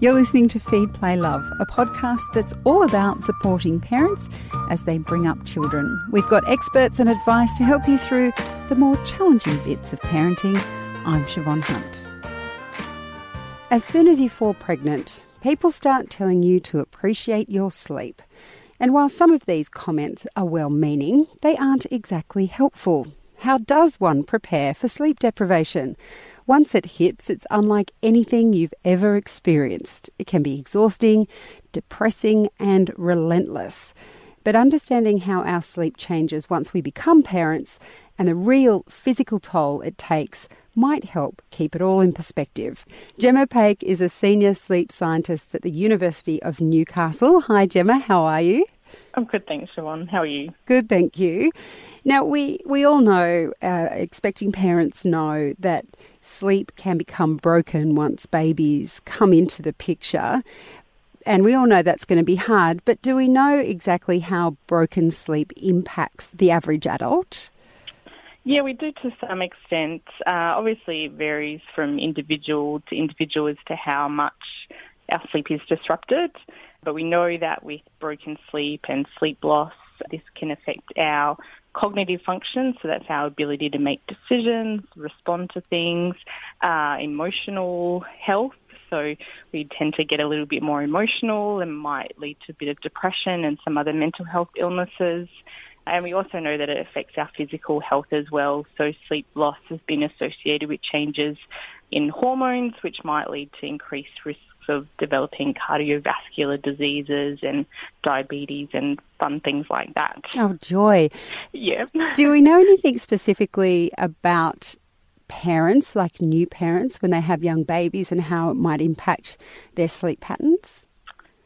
You're listening to Feed Play Love, a podcast that's all about supporting parents as they bring up children. We've got experts and advice to help you through the more challenging bits of parenting. I'm Siobhan Hunt. As soon as you fall pregnant, people start telling you to appreciate your sleep. And while some of these comments are well meaning, they aren't exactly helpful. How does one prepare for sleep deprivation? Once it hits, it's unlike anything you've ever experienced. It can be exhausting, depressing, and relentless. But understanding how our sleep changes once we become parents and the real physical toll it takes might help keep it all in perspective. Gemma Paech is a senior sleep scientist at the University of Newcastle. Hi, Gemma, how are you? I'm good, thanks, Siobhan. How are you? Good, thank you. Now, we, we all know, uh, expecting parents know, that sleep can become broken once babies come into the picture. And we all know that's going to be hard, but do we know exactly how broken sleep impacts the average adult? Yeah, we do to some extent. Uh, obviously, it varies from individual to individual as to how much our sleep is disrupted. But we know that with broken sleep and sleep loss, this can affect our cognitive function, so that's our ability to make decisions, respond to things, uh, emotional health. So we tend to get a little bit more emotional and might lead to a bit of depression and some other mental health illnesses. And we also know that it affects our physical health as well. So sleep loss has been associated with changes in hormones, which might lead to increased risks of developing cardiovascular diseases and diabetes and fun things like that. Oh, joy. Yeah. Do we know anything specifically about parents, like new parents, when they have young babies and how it might impact their sleep patterns?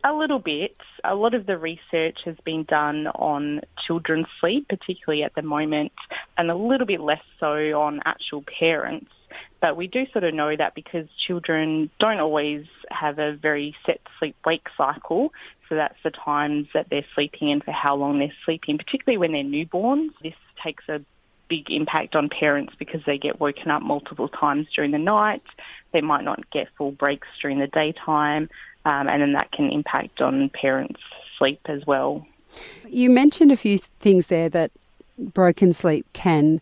A little bit. A lot of the research has been done on children's sleep, particularly at the moment, and a little bit less so on actual parents. But we do sort of know that because children don't always have a very set sleep wake cycle, so that's the times that they're sleeping and for how long they're sleeping, particularly when they're newborns. This takes a big impact on parents because they get woken up multiple times during the night. They might not get full breaks during the daytime, um, and then that can impact on parents' sleep as well. You mentioned a few things there that broken sleep can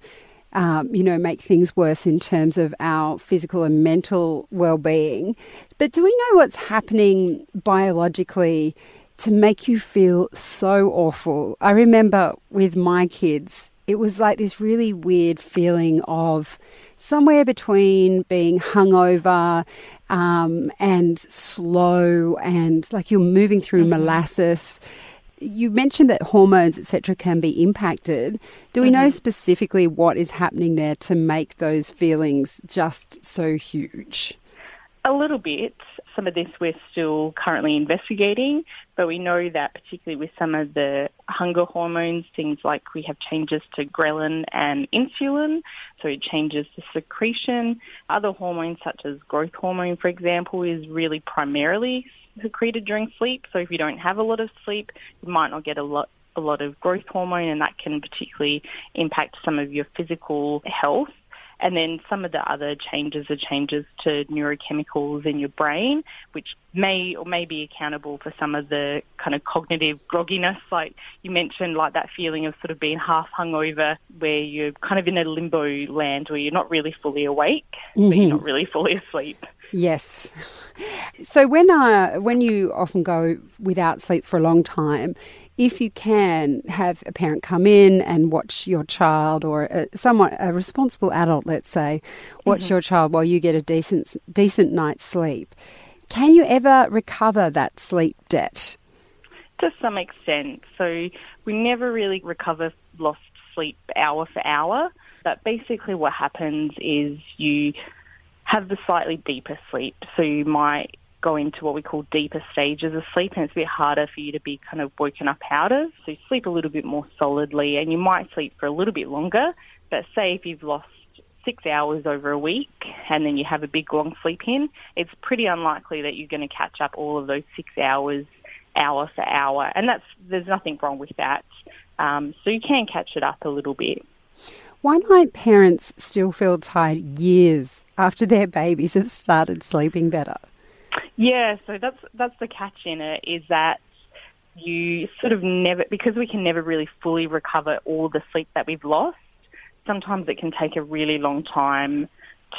um, you know, make things worse in terms of our physical and mental well-being. But do we know what's happening biologically to make you feel so awful? I remember with my kids, it was like this really weird feeling of somewhere between being hungover um, and slow and like you're moving through mm-hmm. molasses you mentioned that hormones, etc., can be impacted. Do we mm-hmm. know specifically what is happening there to make those feelings just so huge? A little bit. Some of this we're still currently investigating, but we know that particularly with some of the hunger hormones, things like we have changes to ghrelin and insulin, so it changes the secretion. Other hormones such as growth hormone, for example, is really primarily secreted during sleep. So if you don't have a lot of sleep, you might not get a lot a lot of growth hormone, and that can particularly impact some of your physical health. And then some of the other changes are changes to neurochemicals in your brain, which may or may be accountable for some of the kind of cognitive grogginess, like you mentioned, like that feeling of sort of being half hungover, where you're kind of in a limbo land where you're not really fully awake, mm-hmm. but you're mm-hmm. not really fully asleep. Yes. So when uh, when you often go without sleep for a long time, if you can have a parent come in and watch your child or a, someone a responsible adult, let's say, watch mm-hmm. your child while you get a decent decent night's sleep, can you ever recover that sleep debt? To some extent. So we never really recover lost sleep hour for hour. But basically, what happens is you have the slightly deeper sleep. So you might go into what we call deeper stages of sleep and it's a bit harder for you to be kind of woken up out of. So you sleep a little bit more solidly and you might sleep for a little bit longer. But say if you've lost six hours over a week and then you have a big long sleep in, it's pretty unlikely that you're going to catch up all of those six hours hour for hour. And that's there's nothing wrong with that. Um, so you can catch it up a little bit. Why might parents still feel tired years after their babies have started sleeping better? Yeah, so that's that's the catch in it is that you sort of never because we can never really fully recover all the sleep that we've lost. Sometimes it can take a really long time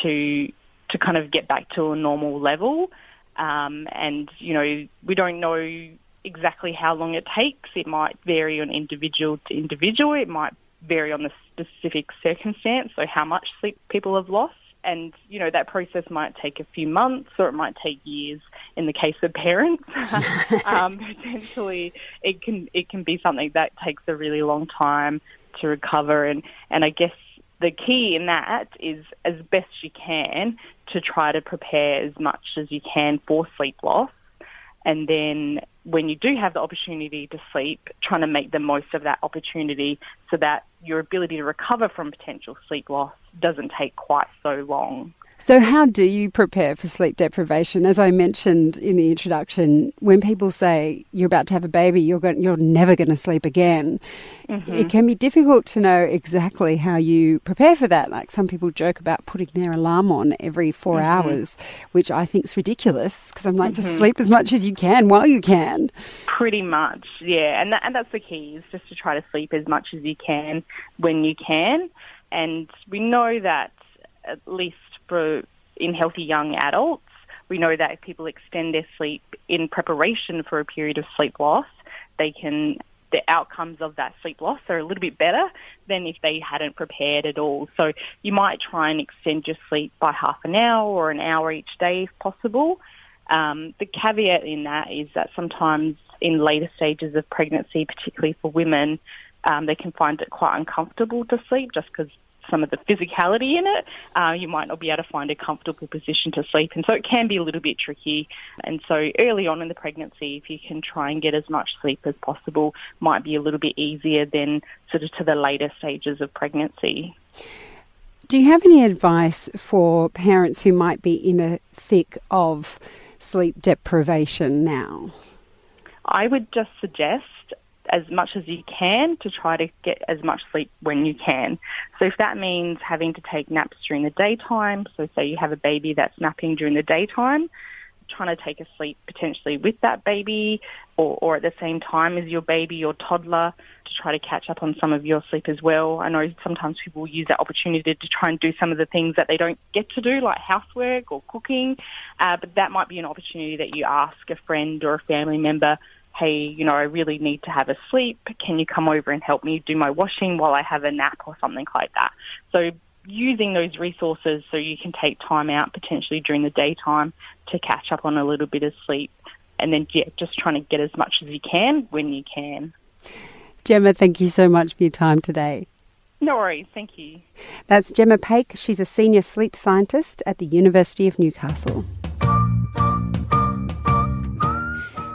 to to kind of get back to a normal level. Um, and you know we don't know exactly how long it takes. It might vary on individual to individual. It might vary on the specific circumstance, so how much sleep people have lost. And, you know, that process might take a few months or it might take years in the case of parents. um, potentially it can, it can be something that takes a really long time to recover. And, and I guess the key in that is as best you can to try to prepare as much as you can for sleep loss and then when you do have the opportunity to sleep, trying to make the most of that opportunity so that your ability to recover from potential sleep loss doesn't take quite so long. So, how do you prepare for sleep deprivation? As I mentioned in the introduction, when people say you're about to have a baby, you're going, you're never going to sleep again, mm-hmm. it can be difficult to know exactly how you prepare for that. Like some people joke about putting their alarm on every 4 mm-hmm. hours, which I think is ridiculous because I'm like, mm-hmm. just sleep as much as you can while you can. Pretty much, yeah, and that, and that's the key is just to try to sleep as much as you can when you can, and we know that at least for in healthy young adults. We know that if people extend their sleep in preparation for a period of sleep loss, they can the outcomes of that sleep loss are a little bit better than if they hadn't prepared at all. So you might try and extend your sleep by half an hour or an hour each day if possible. Um, the caveat in that is that sometimes in later stages of pregnancy, particularly for women, um, they can find it quite uncomfortable to sleep just because some of the physicality in it, uh, you might not be able to find a comfortable position to sleep. And so it can be a little bit tricky. And so early on in the pregnancy, if you can try and get as much sleep as possible, might be a little bit easier than sort of to the later stages of pregnancy. Do you have any advice for parents who might be in a thick of sleep deprivation now? I would just suggest as much as you can to try to get as much sleep when you can. So if that means having to take naps during the daytime, so say you have a baby that's napping during the daytime, trying to take a sleep potentially with that baby or, or at the same time as your baby or toddler to try to catch up on some of your sleep as well. I know sometimes people use that opportunity to try and do some of the things that they don't get to do, like housework or cooking, uh, but that might be an opportunity that you ask a friend or a family member hey, you know, I really need to have a sleep. Can you come over and help me do my washing while I have a nap or something like that? So using those resources so you can take time out potentially during the daytime to catch up on a little bit of sleep. And then, yeah, just trying to get as much as you can when you can. Gemma, thank you so much for your time today. No worries, thank you. That's Gemma Paech. She's a senior sleep scientist at the University of Newcastle.